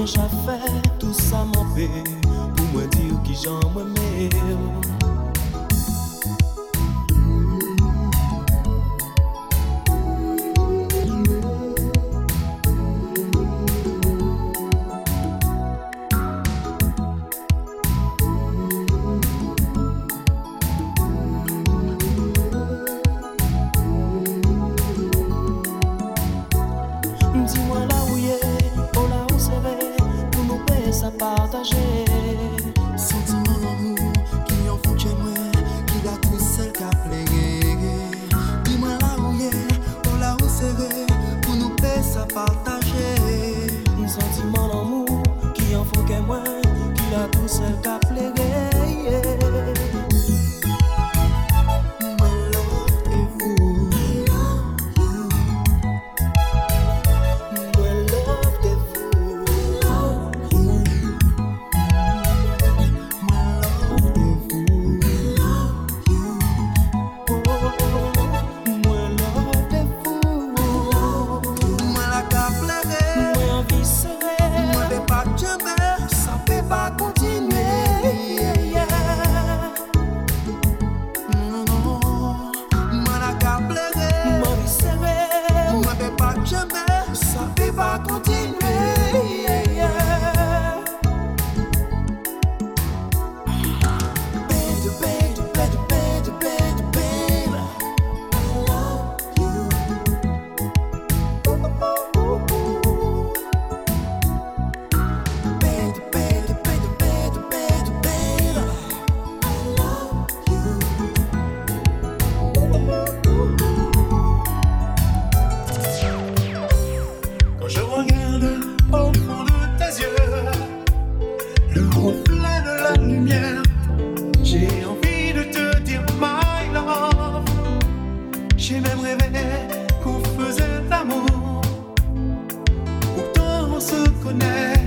deja fè, tout sa mwen pe Pou mwen dir ki jan mwen mèm open.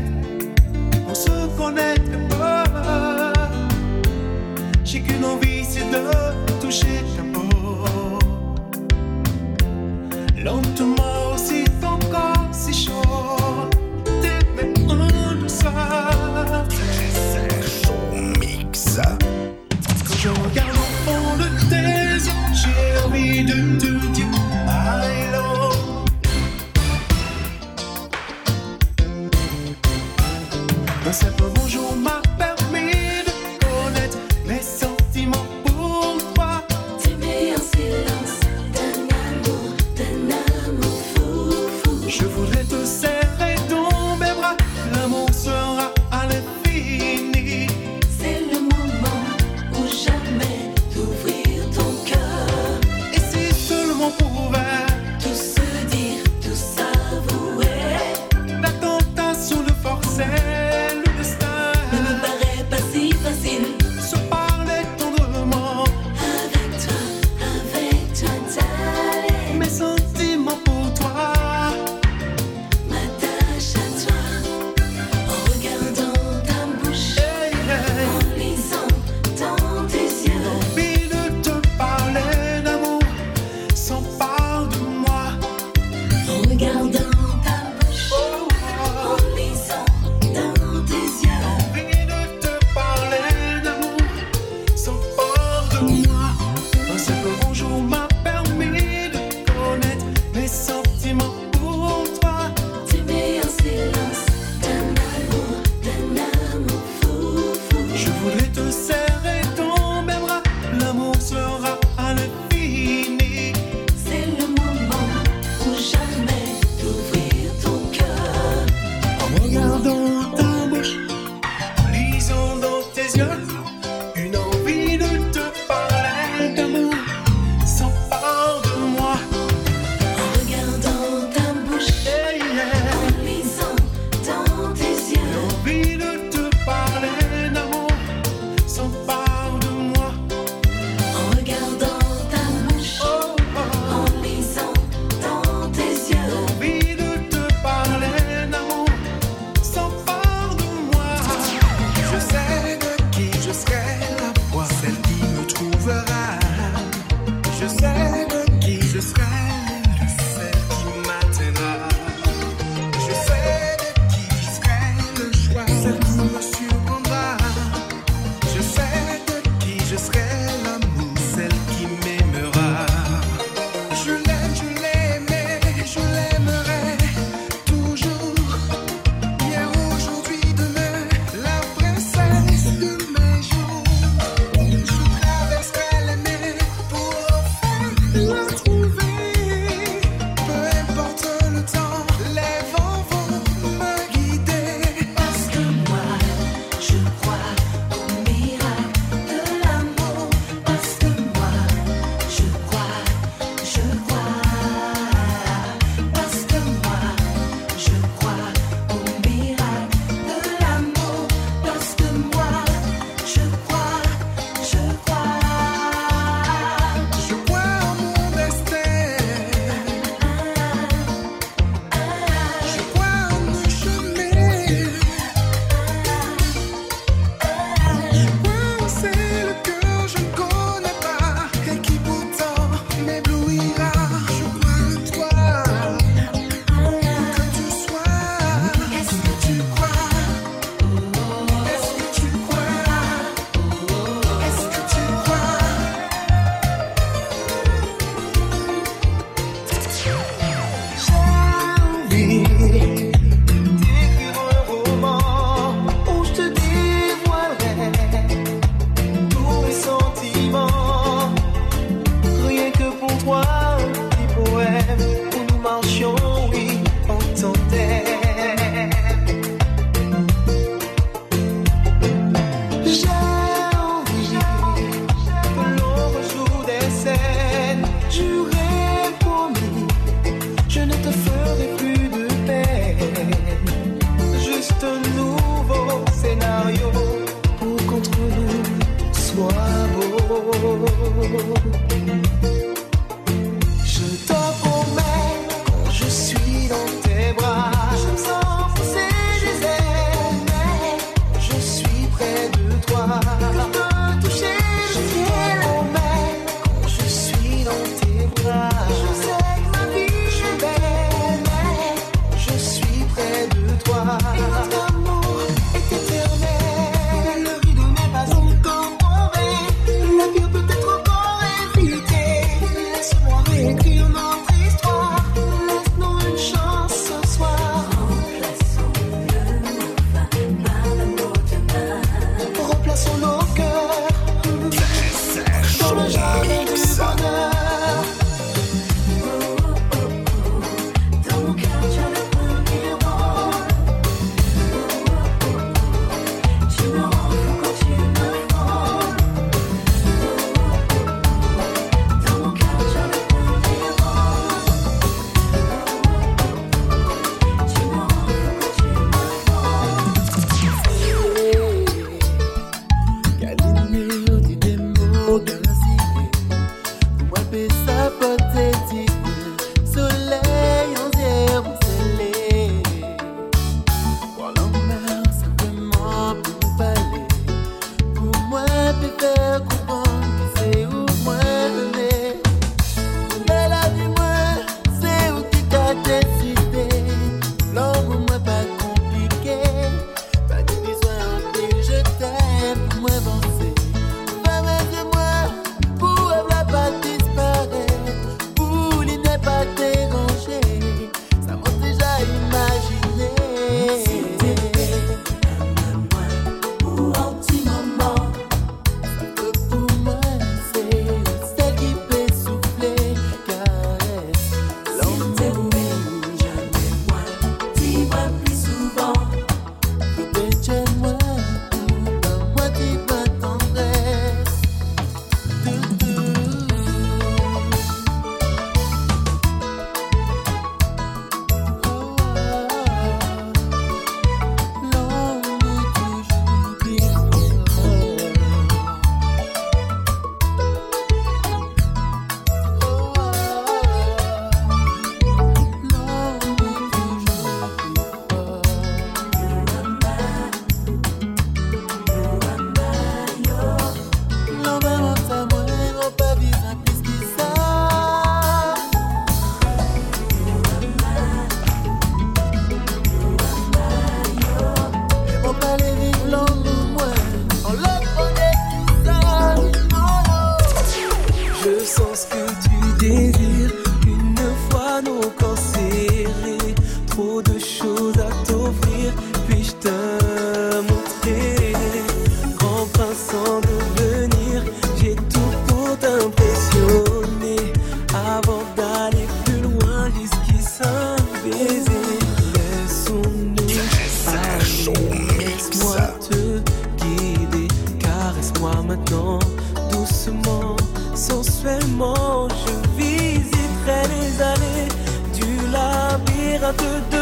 sensuellement, je visiterai les allées du labyrinthe.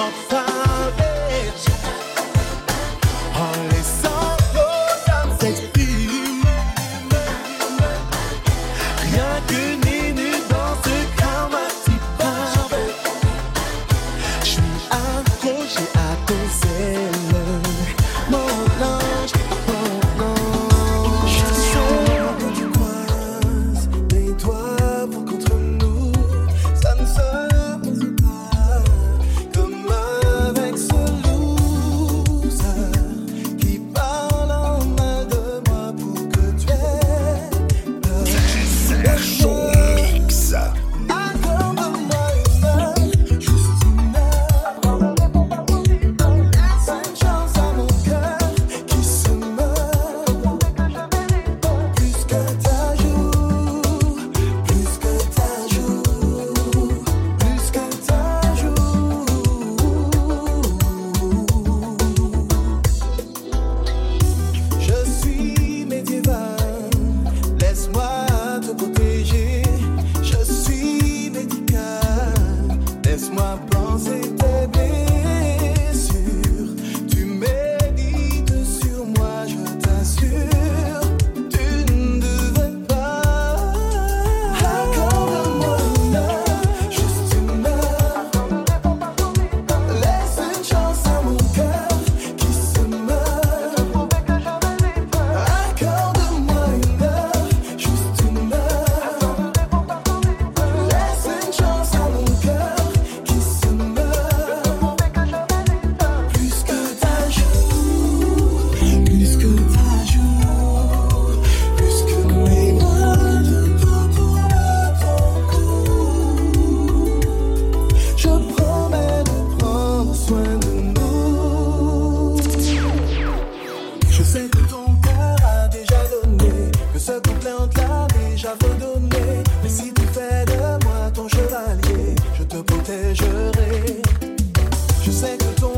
sans fin.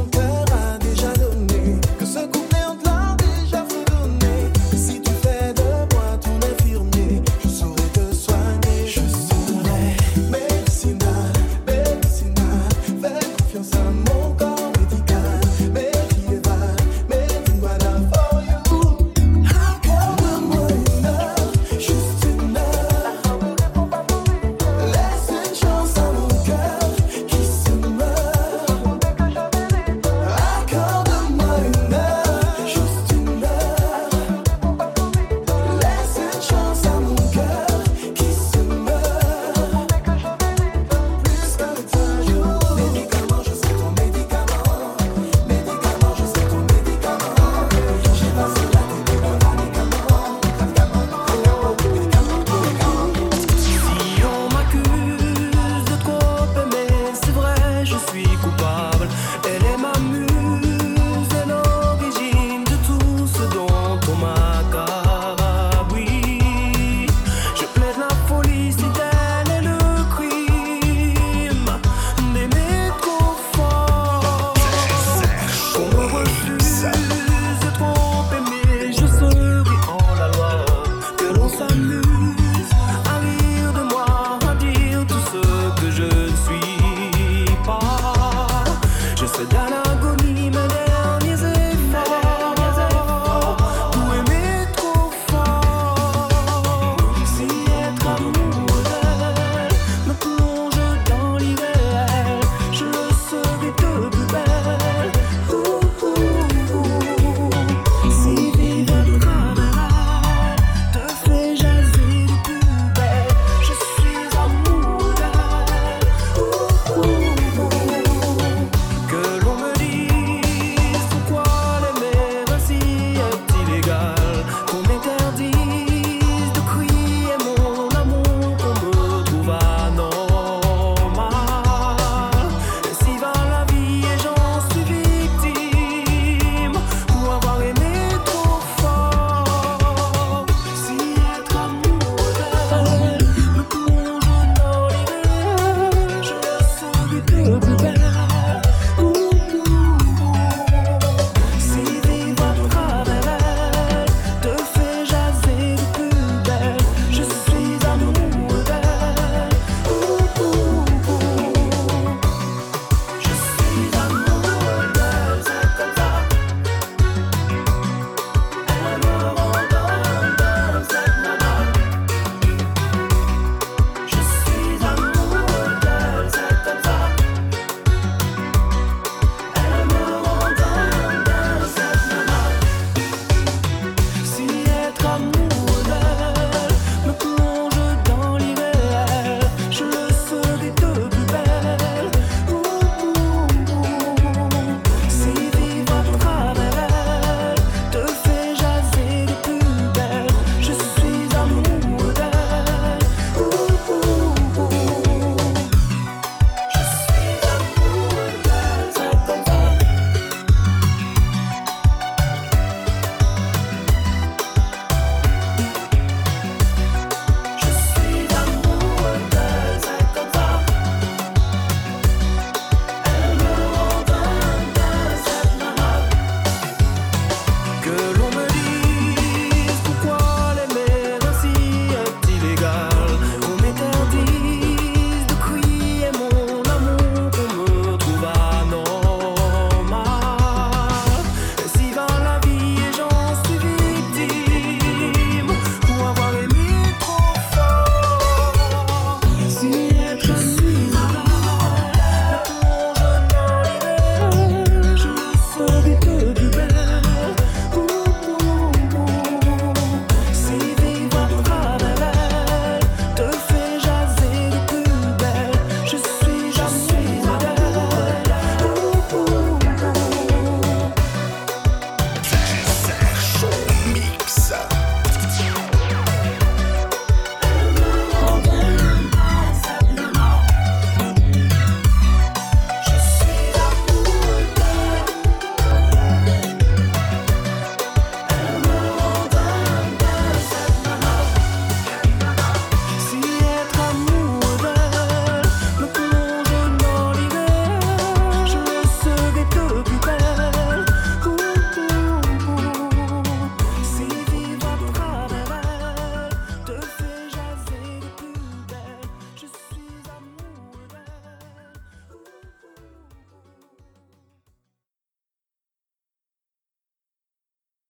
on peut